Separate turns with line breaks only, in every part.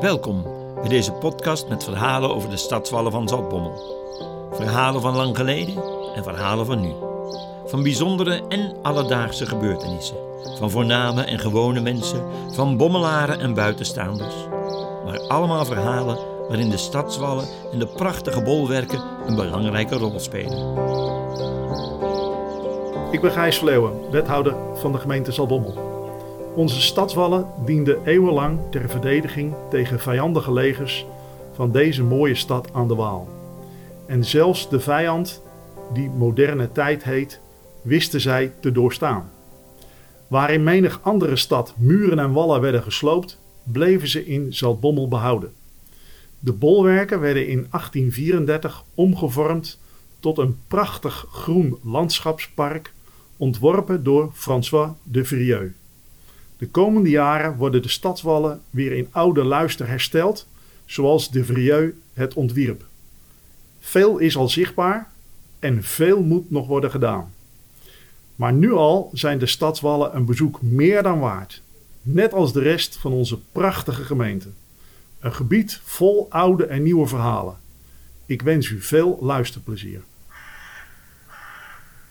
Welkom bij deze podcast met verhalen over de stadswallen van Zaltbommel. Verhalen van lang geleden en verhalen van nu. Van bijzondere en alledaagse gebeurtenissen. Van voorname en gewone mensen, van bommelaren en buitenstaanders. Maar allemaal verhalen waarin de stadswallen en de prachtige bolwerken een belangrijke rol spelen.
Ik ben Gijs Verleeuwen, wethouder van de gemeente Zaltbommel. Onze stadswallen dienden eeuwenlang ter verdediging tegen vijandige legers van deze mooie stad aan de Waal. En zelfs de vijand, die moderne tijd heet, wisten zij te doorstaan. Waar in menig andere stad muren en wallen werden gesloopt, bleven ze in Zaltbommel behouden. De bolwerken werden in 1834 omgevormd tot een prachtig groen landschapspark, ontworpen door François de Vrieux. De komende jaren worden de stadswallen weer in oude luister hersteld, zoals de Vrieux het ontwierp. Veel is al zichtbaar en veel moet nog worden gedaan. Maar nu al zijn de stadswallen een bezoek meer dan waard, net als de rest van onze prachtige gemeente. Een gebied vol oude en nieuwe verhalen. Ik wens u veel luisterplezier.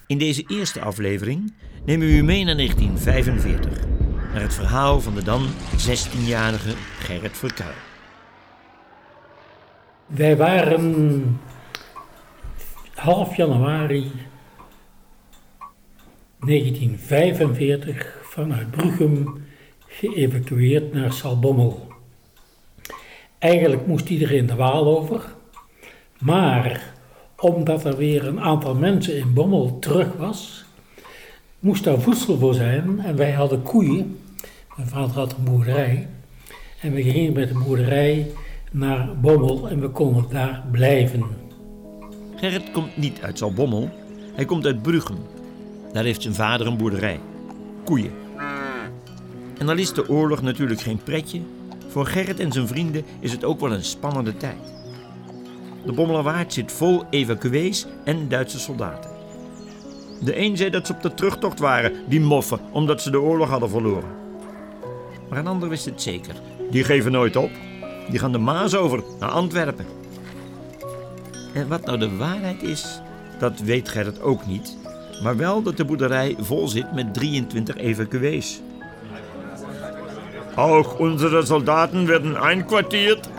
In deze eerste aflevering nemen we u mee naar 1945 naar het verhaal van de dan 16-jarige Gerrit Verkuil.
Wij waren half januari 1945 vanuit Bruchem geëvacueerd naar Salbommel. Eigenlijk moest iedereen de Waal over, maar omdat er weer een aantal mensen in Bommel terug was, moest daar voedsel voor zijn. En wij hadden koeien. Mijn vader had een boerderij. En we gingen met de boerderij naar Bommel en we konden daar blijven.
Gerrit komt niet uit Zalbommel, hij komt uit Bruggen. Daar heeft zijn vader een boerderij. Koeien. En dan is de oorlog natuurlijk geen pretje. Voor Gerrit en zijn vrienden is het ook wel een spannende tijd. De Bommelerwaard zit vol evacuees en Duitse soldaten. De een zei dat ze op de terugtocht waren, die moffen, omdat ze de oorlog hadden verloren. Maar een ander wist het zeker. Die geven nooit op. Die gaan de Maas over naar Antwerpen. En wat nou de waarheid is, dat weet Gerrit ook niet. Maar wel dat de boerderij vol zit met 23 evacuees. Ook onze soldaten werden einkwartiert.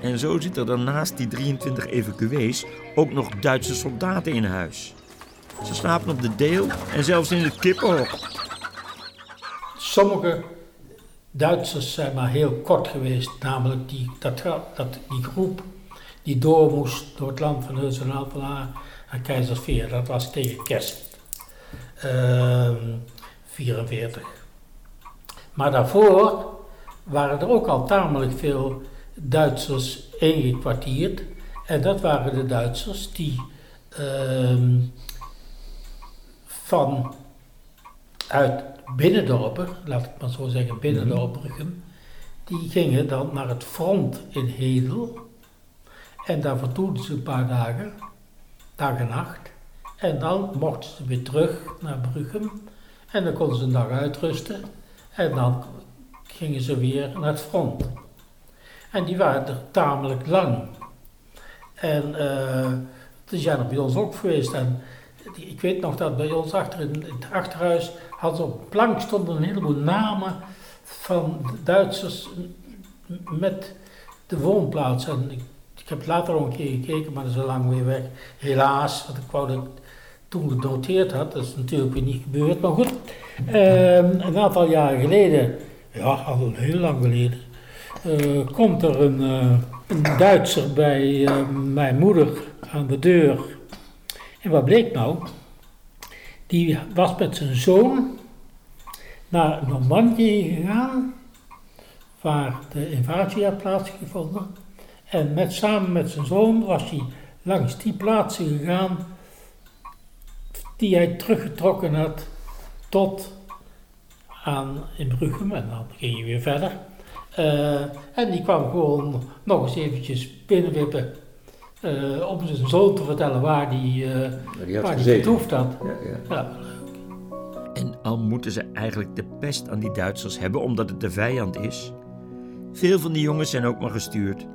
En zo zitten er naast die 23 evacuees ook nog Duitse soldaten in huis. Ze slapen op de deel en zelfs in het kippenhok.
Sommige Duitsers zijn maar heel kort geweest, namelijk die, dat, dat, die groep die door moest door het land van Heus en Altena naar Keizersveer. Dat was tegen kerst. Uh, 44. Maar daarvoor waren er ook al tamelijk veel Duitsers ingekwartierd. En dat waren de Duitsers die uh, van uit binnendorpen, laat ik maar zo zeggen, binnendorpen, die gingen dan naar het front in Hedel. En daar vertoefden ze een paar dagen, dag en nacht. En dan mochten ze weer terug naar Bruggen. En dan konden ze een dag uitrusten. En dan gingen ze weer naar het front. En die waren er tamelijk lang. En die zijn er bij ons ook geweest. En ik weet nog dat bij ons achter in het achterhuis had op plank stonden een heleboel namen van Duitsers met de woonplaats. En ik, heb later ook een keer gekeken, maar dat is al lang weer weg. Helaas, want ik wou dat toen genoteerd had. Dat is natuurlijk weer niet gebeurd. Maar goed, ehm, een aantal jaren geleden, ja, al heel lang geleden, uh, komt er een, uh, een Duitser bij uh, mijn moeder aan de deur. En wat bleek nou? Die was met zijn zoon naar Normandië gegaan, waar de invasie had plaatsgevonden. En met, samen met zijn zoon was hij langs die plaatsen gegaan die hij teruggetrokken had tot aan in Bruchem en dan ging je weer verder. Uh, en die kwam gewoon nog eens eventjes binnenwippen uh, om zijn zoon te vertellen waar die, uh, die waar die vertoefd had. Ja, ja. ja,
En al moeten ze eigenlijk de pest aan die Duitsers hebben omdat het de vijand is, Veel van die jongens zijn ook maar gestuurd.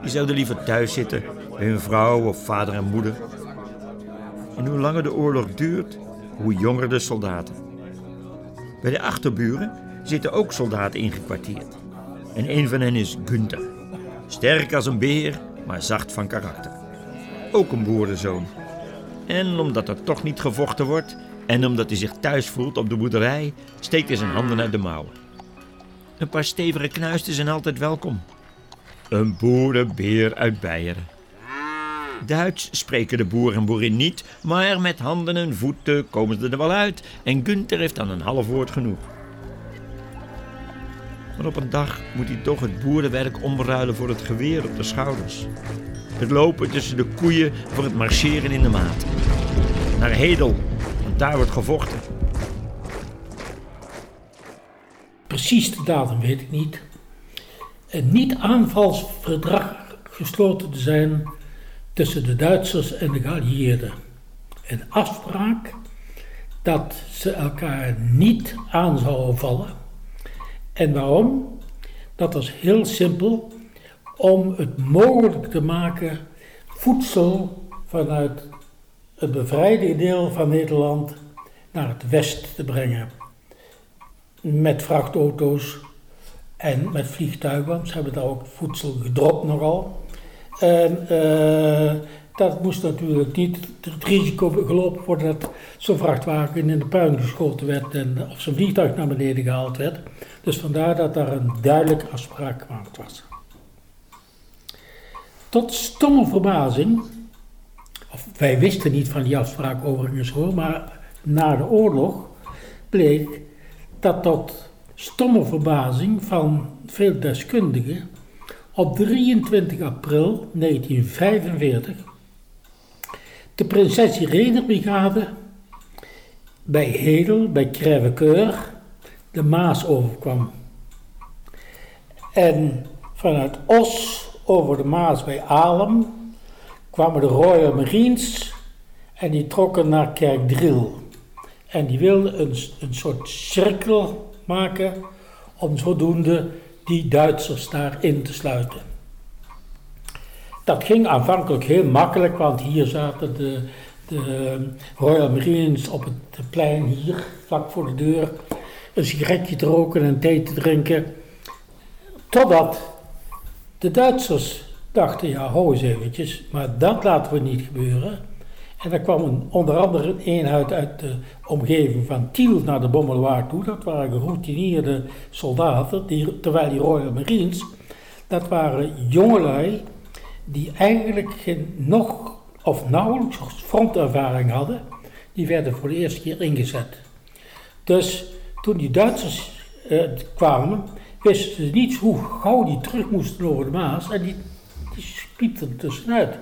Die zouden liever thuis zitten bij hun vrouw of vader en moeder. En hoe langer de oorlog duurt, hoe jonger de soldaten. Bij de achterburen zitten ook soldaten ingekwartierd. En een van hen is Gunther. Sterk als een beer, maar zacht van karakter. Ook een boerenzoon. En omdat er toch niet gevochten wordt en omdat hij zich thuis voelt op de boerderij, steekt hij zijn handen uit de mouwen. Een paar stevige knuisten zijn altijd welkom. Een boerenbeer uit Beieren. Duits spreken de boer en boerin niet, maar met handen en voeten komen ze er wel uit en Gunther heeft dan een half woord genoeg. Op een dag moet hij toch het boerenwerk omruilen voor het geweer op de schouders. Het lopen tussen de koeien voor het marcheren in de maat. Naar Hedel, want daar wordt gevochten.
Precies de datum weet ik niet. Een niet-aanvalsverdrag gesloten te zijn tussen de Duitsers en de geallieerden. Een afspraak dat ze elkaar niet aan zouden vallen. En waarom? Dat was heel simpel om het mogelijk te maken voedsel vanuit het bevrijde deel van Nederland naar het west te brengen. Met vrachtauto's en met vliegtuigen, ze hebben daar ook voedsel gedropt nogal. En uh, dat moest natuurlijk niet het risico gelopen worden dat zo'n vrachtwagen in de puin geschoten werd en of zo'n vliegtuig naar beneden gehaald werd. Dus vandaar dat daar een duidelijke afspraak gemaakt was. Tot stomme verbazing, of wij wisten niet van die afspraak overigens hoor, maar na de oorlog bleek dat tot stomme verbazing van veel deskundigen op 23 april 1945 de Prinses Irene Brigade bij Hedel, bij Crèvecoeur, de Maas overkwam. En vanuit Os over de Maas bij Alem kwamen de Royal Marines en die trokken naar Kerkdriel. En die wilden een, een soort cirkel maken om zodoende die Duitsers daarin te sluiten. Dat ging aanvankelijk heel makkelijk, want hier zaten de, de Royal Marines op het plein hier, vlak voor de deur, een sigaretje te roken en thee te drinken. Totdat de Duitsers dachten, ja, hou eens eventjes, maar dat laten we niet gebeuren. En er kwam een, onder andere een eenheid uit de omgeving van Tiel naar de Bommeloir toe. Dat waren geroutineerde soldaten, die, terwijl die Royal Marines, dat waren jongelui die eigenlijk nog of nauwelijks frontervaring hadden. Die werden voor de eerste keer ingezet. Dus toen die Duitsers eh, kwamen, wisten ze niet hoe gauw die terug moesten over de Maas en die, die er tussenuit.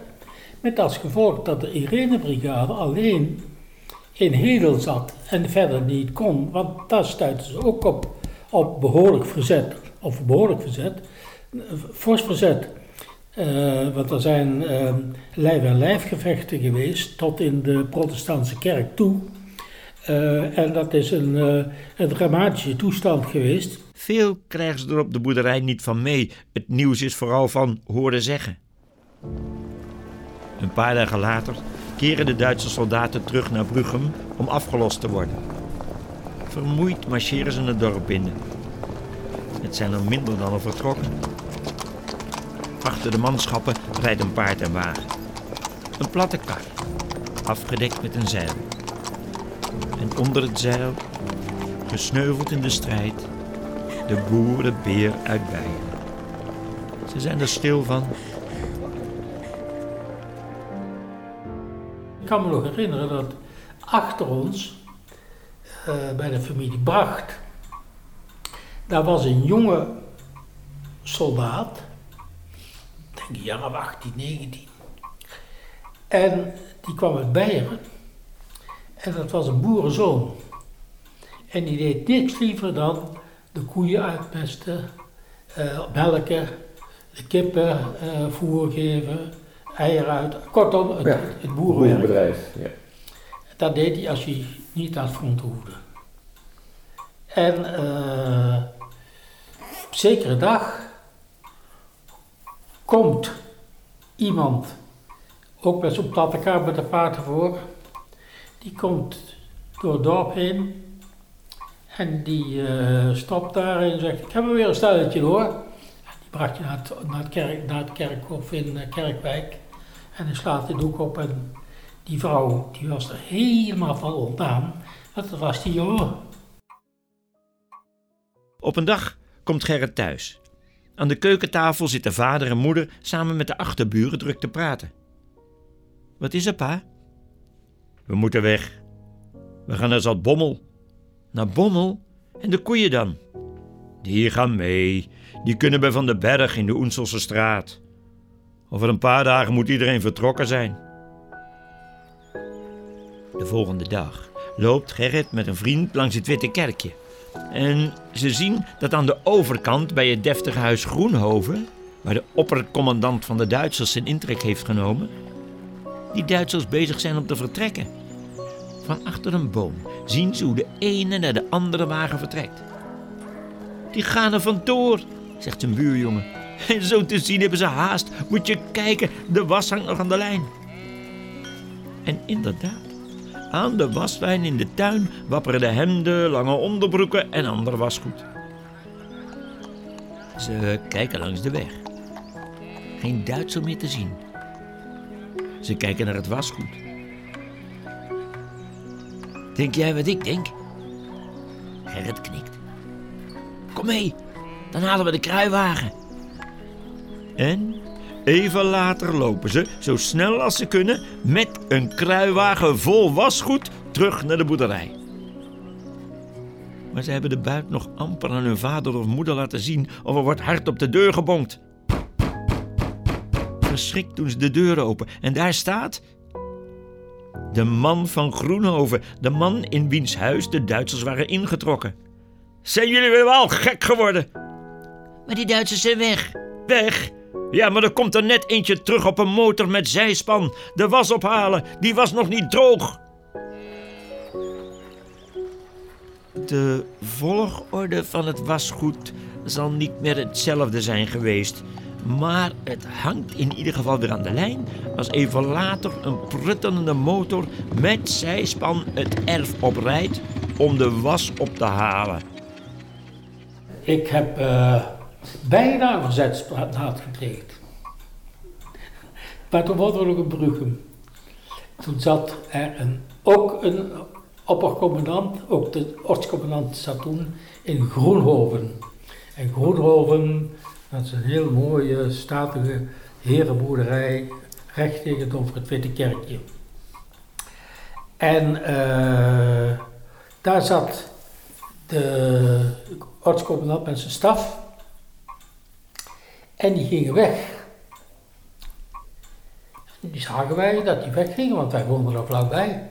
Met als gevolg dat de Irene-brigade alleen in Hedel zat en verder niet kon, want daar stuitten ze ook op, op behoorlijk verzet, of behoorlijk verzet, fors verzet. Uh, want er zijn uh, lijf- en lijfgevechten geweest tot in de protestantse kerk toe. Uh, en dat is een, een dramatische toestand geweest.
Veel krijgen ze er op de boerderij niet van mee. Het nieuws is vooral van horen zeggen. Een paar dagen later keren de Duitse soldaten terug naar Bruchem om afgelost te worden. Vermoeid marcheren ze het dorp binnen. Het zijn er minder dan al vertrokken. Achter de manschappen rijdt een paard en wagen. Een platte kar, afgedekt met een zeil. En onder het zeil, gesneuveld in de strijd, de boerenbeer uit Beieren. Ze zijn er stil van
kan me nog herinneren dat achter ons, uh, bij de familie Bracht, daar was een jonge soldaat, ik jaar of 18, 19. En die kwam uit Beieren. En dat was een boerenzoon. En die deed niks liever dan de koeien uitpesten, uh, melken, de kippen uh, voer geven, eieren uit. Kortom, het, ja, het boerenwerk. Ja. Dat deed hij als hij niet aan het front hoefde. En uh, op zekere dag komt iemand, ook met zo'n platte kaart met de paarden voor, die komt door het dorp heen en die uh, stopt daar en zegt, ik heb er weer een stelletje hoor. Die bracht je naar het, naar kerk, kerkhof in uh, Kerkwijk en hij slaat de doek op en die vrouw die was er helemaal van ontdaan, dat was die jongen.
Op een dag komt Gerrit thuis. Aan de keukentafel zitten vader en moeder samen met de achterburen druk te praten. Wat is er, pa? We moeten weg. We gaan naar Zaltbommel. Naar Bommel? En de koeien dan? Die gaan mee. Die kunnen bij Van den Berg in de Oenselse straat. Over een paar dagen moet iedereen vertrokken zijn. De volgende dag loopt Gerrit met een vriend langs het Witte Kerkje. En ze zien dat aan de overkant bij het deftige huis Groenhoven, waar de oppercommandant van de Duitsers zijn intrek heeft genomen, die Duitsers bezig zijn om te vertrekken. Van achter een boom zien ze hoe de ene naar de andere wagen vertrekt. Die gaan er vandoor, zegt zijn buurjongen. En zo te zien hebben ze haast. Moet je kijken, de was hangt nog aan de lijn. En inderdaad, aan de waslijn in de tuin wapperen de hemden, lange onderbroeken en ander wasgoed. Ze kijken langs de weg. Geen Duitser meer te zien. Ze kijken naar het wasgoed. Denk jij wat ik denk? Gerrit knikt. Kom mee, dan halen we de kruiwagen. En even later lopen ze, zo snel als ze kunnen, met een kruiwagen vol wasgoed terug naar de boerderij. Maar ze hebben de buit nog amper aan hun vader of moeder laten zien of er wordt hard op de deur gebonkt. Verschrikt doen ze de deur open en daar staat de man van Groenhoven, de man in wiens huis de Duitsers waren ingetrokken. Zijn jullie weer wel gek geworden? Maar die Duitsers zijn weg. Weg? Ja, maar er komt er net eentje terug op een motor met zijspan. De was ophalen, die was nog niet droog. De volgorde van het wasgoed zal niet meer hetzelfde zijn geweest. Maar het hangt in ieder geval weer aan de lijn als even later een pruttelende motor met zijspan het erf oprijdt om de was op te halen.
Ik heb uh, bijna een verzetsplaat gekregen. Maar toen was er nog een Bruggen. Toen zat er een, ook een oppercommandant, ook de ortscommandant zat toen in Groenhoven. En Groenhoven dat is een heel mooie, statige herenboerderij, recht tegenover het Witte Kerkje. En uh, daar zat de ortscommandant met zijn staf. En die gingen weg. Die zagen wij dat die weggingen, want wij woonden er vlakbij.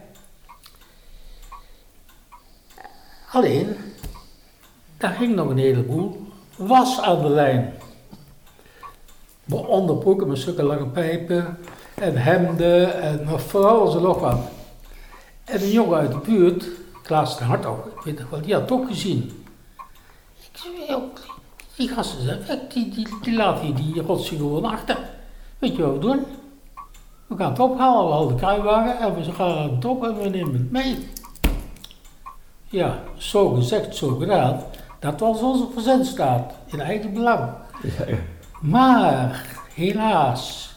Alleen, daar ging nog een heleboel was aan de lijn onderbroeken met zulke lange pijpen en hemden en vooral alles nog wat. En een jongen uit de buurt, Klaas de Hartog, ik weet nog wel, die had het ook gezien. Ik zei, die gasten zijn weg, die, die, die laten die rotsen gewoon achter. Weet je wat we doen? We gaan het ophalen, we halen de kruiwagen en we gaan het op en we nemen het mee. Ja, zo gezegd, zo gedaan. Dat was onze verzendstaat, in eigen belang. Ja. Maar helaas,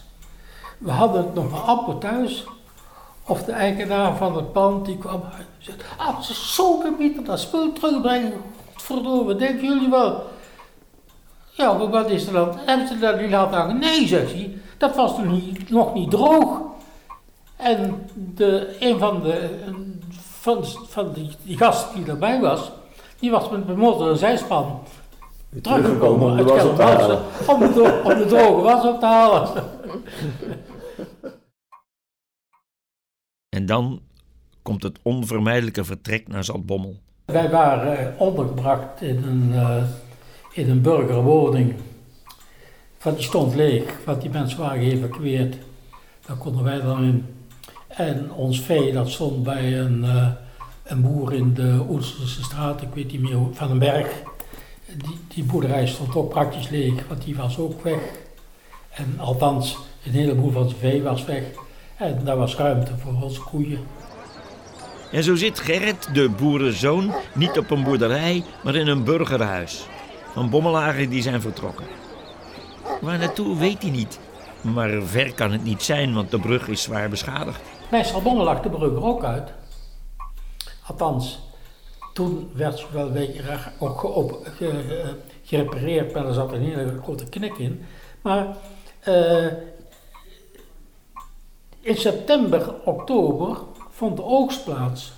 we hadden het nog maar amper thuis. Of de eigenaar van het pand die kwam en zei: Ah, is zo gebied dat spul terugbrengen. Verdomme, denken jullie wel? Ja, wat is er dan? Hebben ze dat niet laten hangen? Nee, zegt hij. Dat was toen niet, nog niet droog. En de, een van de, van, van die, die gast die erbij was, die was met de motor en zijspan teruggekomen om de was op te halen. Om de, om de droge was op te halen.
En dan komt het onvermijdelijke vertrek naar Zaltbommel.
Wij waren eh, ondergebracht in een, uh, in een burgerwoning. Van die stond leeg, want die mensen waren geëvacueerd. Daar konden wij dan in. En ons vee dat stond bij een, uh, een boer in de Oesterse straat, ik weet niet meer, van een berg die, die boerderij stond ook praktisch leeg, want die was ook weg. En althans, een heleboel van zijn vee was weg. En daar was ruimte voor onze koeien.
En zo zit Gerrit, de boerenzoon, niet op een boerderij, maar in een burgerhuis. Van bommelaren die zijn vertrokken. Waar naartoe weet hij niet. Maar ver kan het niet zijn, want de brug is zwaar beschadigd.
Bij Salbommel lag de brug er ook uit. Althans, toen werd ze wel een beetje raar ook geop- ge- gerepareerd, maar er zat een hele grote knik in. Maar eh, in september, oktober vond de oogst plaats.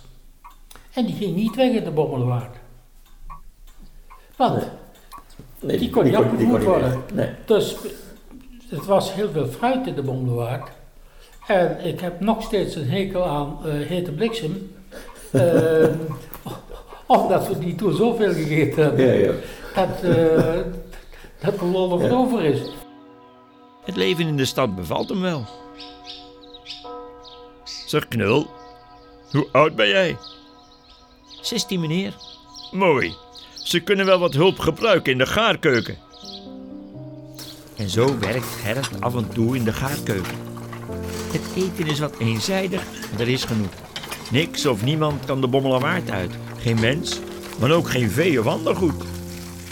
En die ging niet weg in de Bommelenwaard. Want
Nee,
Die kon niet
niet
worden.
Nee.
Dus het was heel veel fruit in de Bommelenwaard. En ik heb nog steeds een hekel aan eh, hete bliksem. Ehm, omdat we die toen zoveel gegeten hebben.
Ja, ja.
Dat, eh dat er lol
Ja.
over is.
Het leven in de stad bevalt hem wel. Zeg Knul, hoe oud ben jij? 16 meneer. Mooi. Ze kunnen wel wat hulp gebruiken in de gaarkeuken. En zo werkt Gerrit af en toe in de gaarkeuken. Het eten is wat eenzijdig, maar er is genoeg. Niks of niemand kan de bommelerwaard uit. Geen mens, maar ook geen vee of ander goed.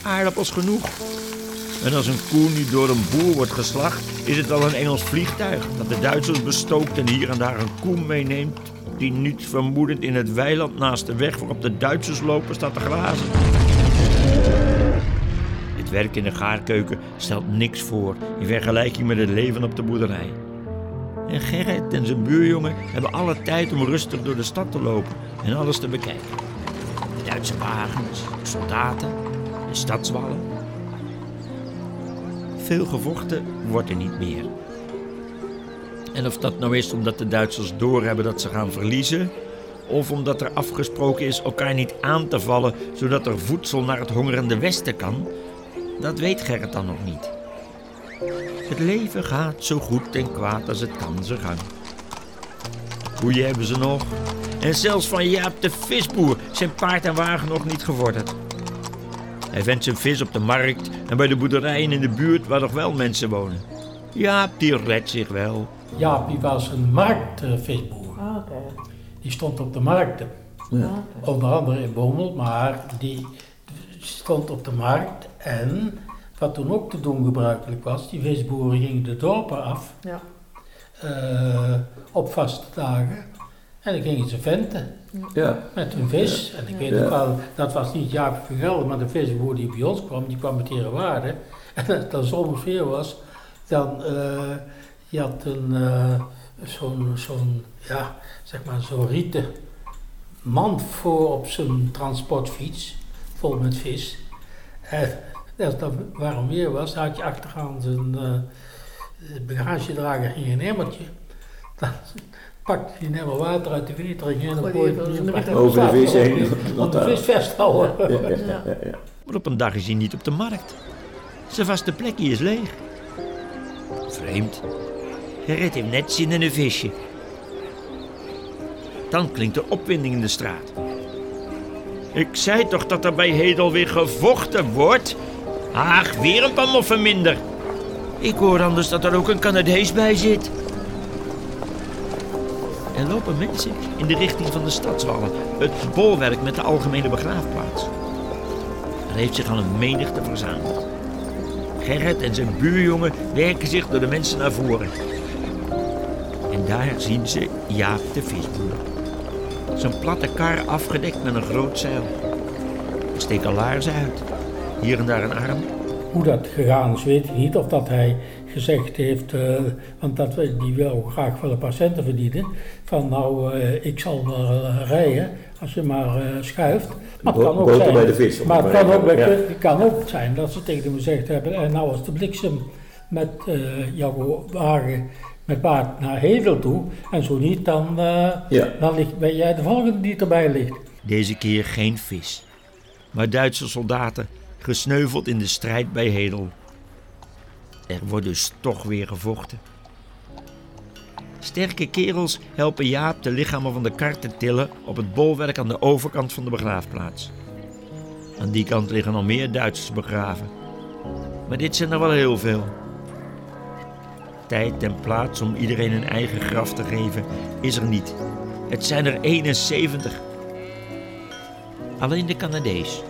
Aardappels genoeg. En als een koe nu door een boer wordt geslacht, is het wel een Engels vliegtuig dat de Duitsers bestookt en hier en daar een koe meeneemt, die niet vermoedend in het weiland naast de weg waarop de Duitsers lopen staat te grazen. Het werk in de gaarkeuken stelt niks voor in vergelijking met het leven op de boerderij. En Gerrit en zijn buurjongen hebben alle tijd om rustig door de stad te lopen en alles te bekijken. De Duitse wagens, soldaten, de stadswallen. Veel gevochten wordt er niet meer. En of dat nou is omdat de Duitsers doorhebben dat ze gaan verliezen, of omdat er afgesproken is elkaar niet aan te vallen zodat er voedsel naar het hongerende Westen kan, dat weet Gerrit dan nog niet. Het leven gaat zo goed en kwaad als het kan zijn gang. Koeien hebben ze nog. En zelfs van Jaap de visboer zijn paard en wagen nog niet gevorderd. Hij vendt zijn vis op de markt en bij de boerderijen in de buurt waar nog wel mensen wonen. Jaap, die redt zich wel.
Jaap, die was een marktvisboer.
Ah, oké.
Die stond op de markten.
Ja.
Onder andere in Bommel, maar die stond op de markt. En wat toen ook te doen gebruikelijk was, die visboeren gingen de dorpen af
Ja.
eh, op vaste dagen. En dan gingen ze venten
Ja.
met hun vis. En ik weet
Ja.
nog wel, dat was niet Jaap van Gelder, maar de visboer die bij ons kwam, die kwam met Herenwaarde. En als het dan zomers weer was, dan eh je had een, eh, zo'n, zo'n, ja, zeg maar zo'n rieten mand voor op zijn transportfiets, vol met vis. En als dat warm weer was, had je achteraan zijn eh, bagagedrager ging een emmertje. Dan pakte hij een emmer water uit de vetering en dan
Gooi
gooide hij
Over de
op
vis heen.
om de vis vasthouden.
Ja, ja, ja, ja, ja.
Maar op een dag is hij niet op de markt. Zijn vaste plekje is leeg. Vreemd. Gerrit heeft net zin in een visje. Dan klinkt er opwinding in de straat. Ik zei toch dat er bij Hedel weer gevochten wordt? Ach, weer een paar moffen minder. Ik hoor anders dat er ook een Canadees bij zit. Er lopen mensen in de richting van de stadswallen. Het bolwerk met de algemene begraafplaats. Er heeft zich al een menigte verzameld. Gerrit en zijn buurjongen werken zich door de mensen naar voren. Daar zien ze Jaap de visboer. Zijn platte kar afgedekt met een groot zeil. Er steken laarzen uit. Hier en daar een arm.
Hoe dat gegaan is, weet ik niet. Of dat hij gezegd heeft, eh, want dat, die wil graag wel een paar centen verdienen. Van nou, eh, ik zal wel eh, rijden als je maar eh, schuift. Maar het kan ook zijn,
bij de vis.
maar het kan ook,
Ja.
kan ook zijn dat ze tegen hem gezegd hebben, en nou als de bliksem met eh, jouw wagen met paard naar Hedel toe, en zo niet, dan, eh,
Ja.
dan ligt, ben jij de volgende die erbij ligt.
Deze keer geen vis. Maar Duitse soldaten gesneuveld in de strijd bij Hedel. Er wordt dus toch weer gevochten. Sterke kerels helpen Jaap de lichamen van de kar te tillen op het bolwerk aan de overkant van de begraafplaats. Aan die kant liggen al meer Duitsers begraven. Maar dit zijn er wel heel veel. Tijd en plaats om iedereen een eigen graf te geven is er niet. Het zijn er 71. Alleen de Canadees,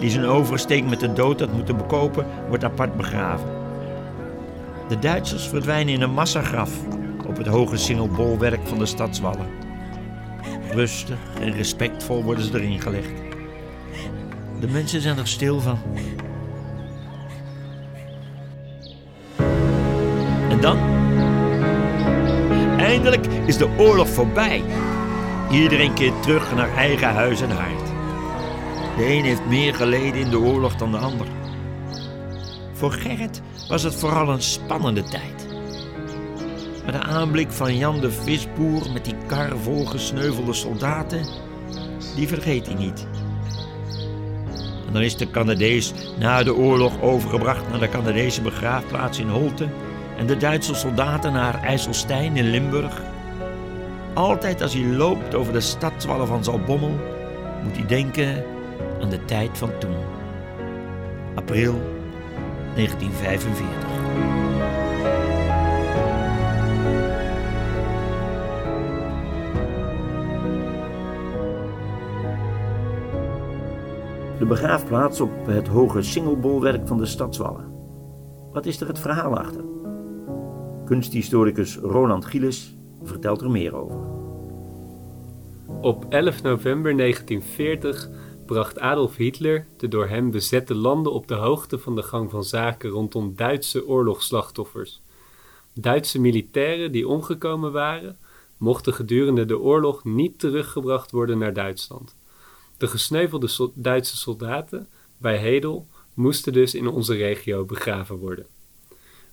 die zijn oversteek met de dood had moeten bekopen, wordt apart begraven. De Duitsers verdwijnen in een massagraf op het hoge singelbolwerk van de stadswallen. Rustig en respectvol worden ze erin gelegd. De mensen zijn er stil van. Eindelijk is de oorlog voorbij. Iedereen keert terug naar eigen huis en haard. De een heeft meer geleden in de oorlog dan de ander. Voor Gerrit was het vooral een spannende tijd. Maar de aanblik van Jan de visboer met die kar vol gesneuvelde soldaten, die vergeet hij niet. En dan is de Canadees na de oorlog overgebracht naar de Canadese begraafplaats in Holte en de Duitse soldaten naar IJsselstein in Limburg. Altijd als hij loopt over de stadswallen van Zalbommel, moet hij denken aan de tijd van toen. April 1945. De begraafplaats op het hoge singelbolwerk van de stadswallen. Wat is er het verhaal achter? Kunsthistoricus Roland Gielis vertelt er meer over.
Op 11 november 1940 bracht Adolf Hitler de door hem bezette landen op de hoogte van de gang van zaken rondom Duitse oorlogsslachtoffers. Duitse militairen die omgekomen waren, mochten gedurende de oorlog niet teruggebracht worden naar Duitsland. De gesneuvelde Duitse soldaten bij Hedel moesten dus in onze regio begraven worden.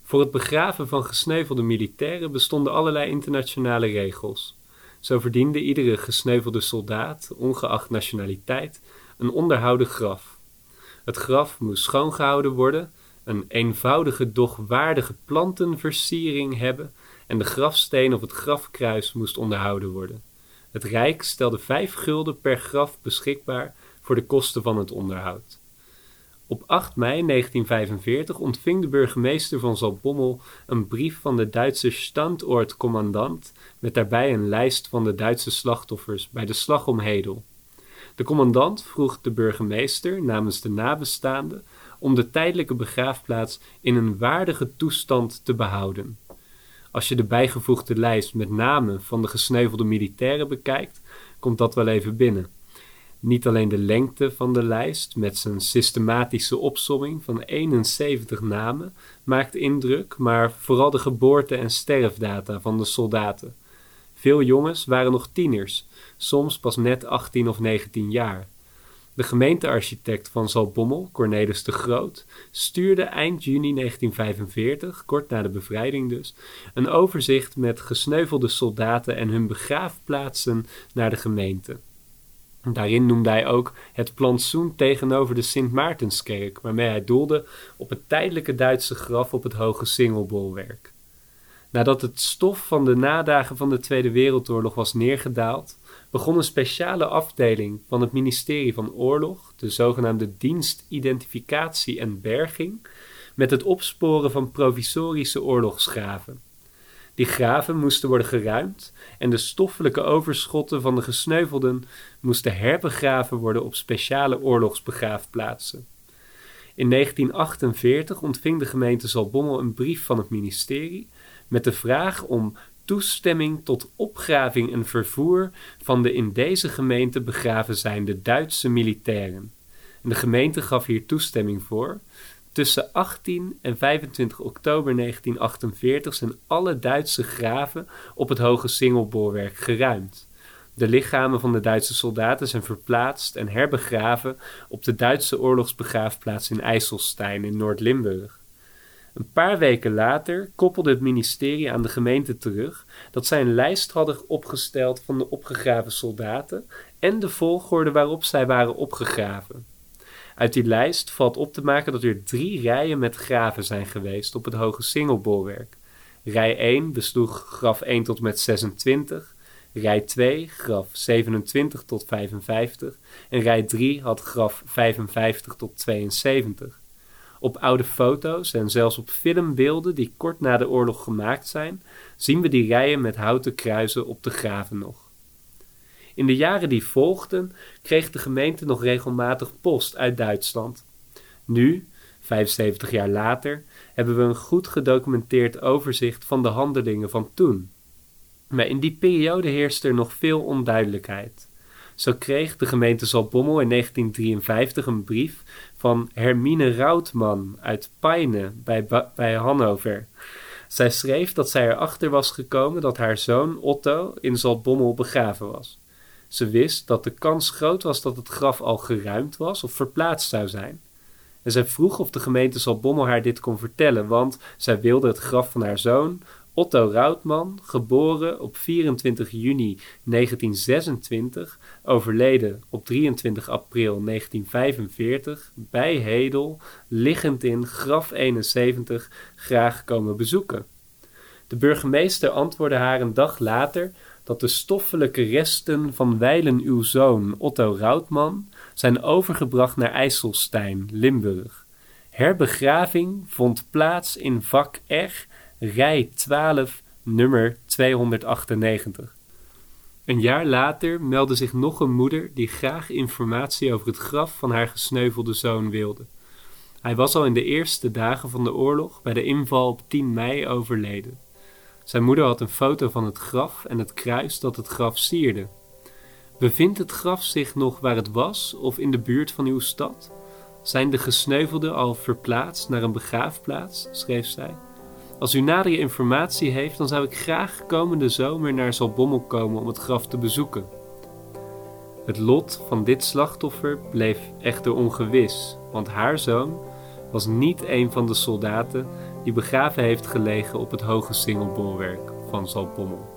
Voor het begraven van gesneuvelde militairen bestonden allerlei internationale regels. Zo verdiende iedere gesneuvelde soldaat, ongeacht nationaliteit, een onderhouden graf. Het graf moest schoongehouden worden, een eenvoudige doch waardige plantenversiering hebben en de grafsteen of het grafkruis moest onderhouden worden. Het Rijk stelde vijf gulden per graf beschikbaar voor de kosten van het onderhoud. Op 8 mei 1945 ontving de burgemeester van Zaltbommel een brief van de Duitse standoortcommandant met daarbij een lijst van de Duitse slachtoffers bij de slag om Hedel. De commandant vroeg de burgemeester namens de nabestaanden om de tijdelijke begraafplaats in een waardige toestand te behouden. Als je de bijgevoegde lijst met namen van de gesneuvelde militairen bekijkt, komt dat wel even binnen. Niet alleen de lengte van de lijst met zijn systematische opsomming van 71 namen maakt indruk, maar vooral de geboorte- en sterfdata van de soldaten. Veel jongens waren nog tieners, soms pas net 18 of 19 jaar. De gemeentearchitect van Zaltbommel, Cornelis de Groot, stuurde eind juni 1945, kort na de bevrijding dus, een overzicht met gesneuvelde soldaten en hun begraafplaatsen naar de gemeente. Daarin noemde hij ook het plantsoen tegenover de Sint Maartenskerk, waarmee hij doelde op het tijdelijke Duitse graf op het hoge Singelbolwerk. Nadat het stof van de nadagen van de Tweede Wereldoorlog was neergedaald, begon een speciale afdeling van het ministerie van Oorlog, de zogenaamde Dienst Identificatie en Berging, met het opsporen van provisorische oorlogsgraven. Die graven moesten worden geruimd en de stoffelijke overschotten van de gesneuvelden moesten herbegraven worden op speciale oorlogsbegraafplaatsen. In 1948 ontving de gemeente Zaltbommel een brief van het ministerie met de vraag om toestemming tot opgraving en vervoer van de in deze gemeente begraven zijnde Duitse militairen. En de gemeente gaf hier toestemming voor. Tussen 18 en 25 oktober 1948 zijn alle Duitse graven op het hoge Singelbolwerk geruimd. De lichamen van de Duitse soldaten zijn verplaatst en herbegraven op de Duitse oorlogsbegraafplaats in IJsselstein in Noord-Limburg. Een paar weken later koppelde het ministerie aan de gemeente terug dat zij een lijst hadden opgesteld van de opgegraven soldaten en de volgorde waarop zij waren opgegraven. Uit die lijst valt op te maken dat er drie rijen met graven zijn geweest op het hoge singelbolwerk. Rij 1 besloeg graf 1 tot met 26, rij 2 graf 27 tot 55 en rij 3 had graf 55 tot 72. Op oude foto's en zelfs op filmbeelden die kort na de oorlog gemaakt zijn, zien we die rijen met houten kruisen op de graven nog. In de jaren die volgden kreeg de gemeente nog regelmatig post uit Duitsland. Nu, 75 jaar later, hebben we een goed gedocumenteerd overzicht van de handelingen van toen. Maar in die periode heerste er nog veel onduidelijkheid. Zo kreeg de gemeente Zaltbommel in 1953 een brief van Hermine Routman uit Peine bij, bij Hannover. Zij schreef dat zij erachter was gekomen dat haar zoon Otto in Zaltbommel begraven was. Ze wist dat de kans groot was dat het graf al geruimd was of verplaatst zou zijn. En zij vroeg of de gemeente Zaltbommel haar dit kon vertellen, want zij wilde het graf van haar zoon, Otto Routman, geboren op 24 juni 1926, overleden op 23 april 1945, bij Hedel, liggend in graf 71, graag komen bezoeken. De burgemeester antwoordde haar een dag later dat de stoffelijke resten van wijlen uw zoon Otto Routman zijn overgebracht naar IJsselstein, Limburg. Herbegraving vond plaats in vak R, rij 12, nummer 298. Een jaar later meldde zich nog een moeder die graag informatie over het graf van haar gesneuvelde zoon wilde. Hij was al in de eerste dagen van de oorlog bij de inval op 10 mei overleden. Zijn moeder had een foto van het graf en het kruis dat het graf sierde. Bevindt het graf zich nog waar het was of in de buurt van uw stad? Zijn de gesneuvelden al verplaatst naar een begraafplaats? schreef zij. Als u nadere informatie heeft, dan zou ik graag komende zomer naar Zalbommel komen om het graf te bezoeken. Het lot van dit slachtoffer bleef echter ongewis, want haar zoon was niet een van de soldaten die begraven heeft gelegen op het hoge singelbolwerk van Zaltbommel.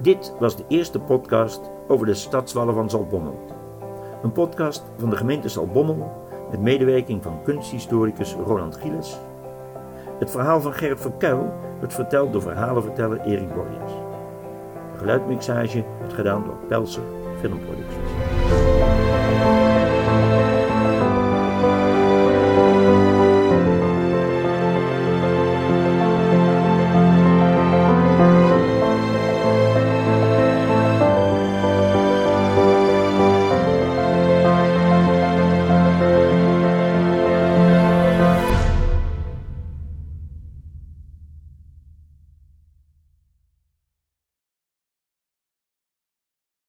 Dit was de eerste podcast over de stadswallen van Zaltbommel. Een podcast van de gemeente Zaltbommel met medewerking van kunsthistoricus Roland Gielis. Het verhaal van Gerrit van Kuil wordt verteld door verhalenverteller Erik Borjas. De geluidmixage werd gedaan door Pelser Filmproducties.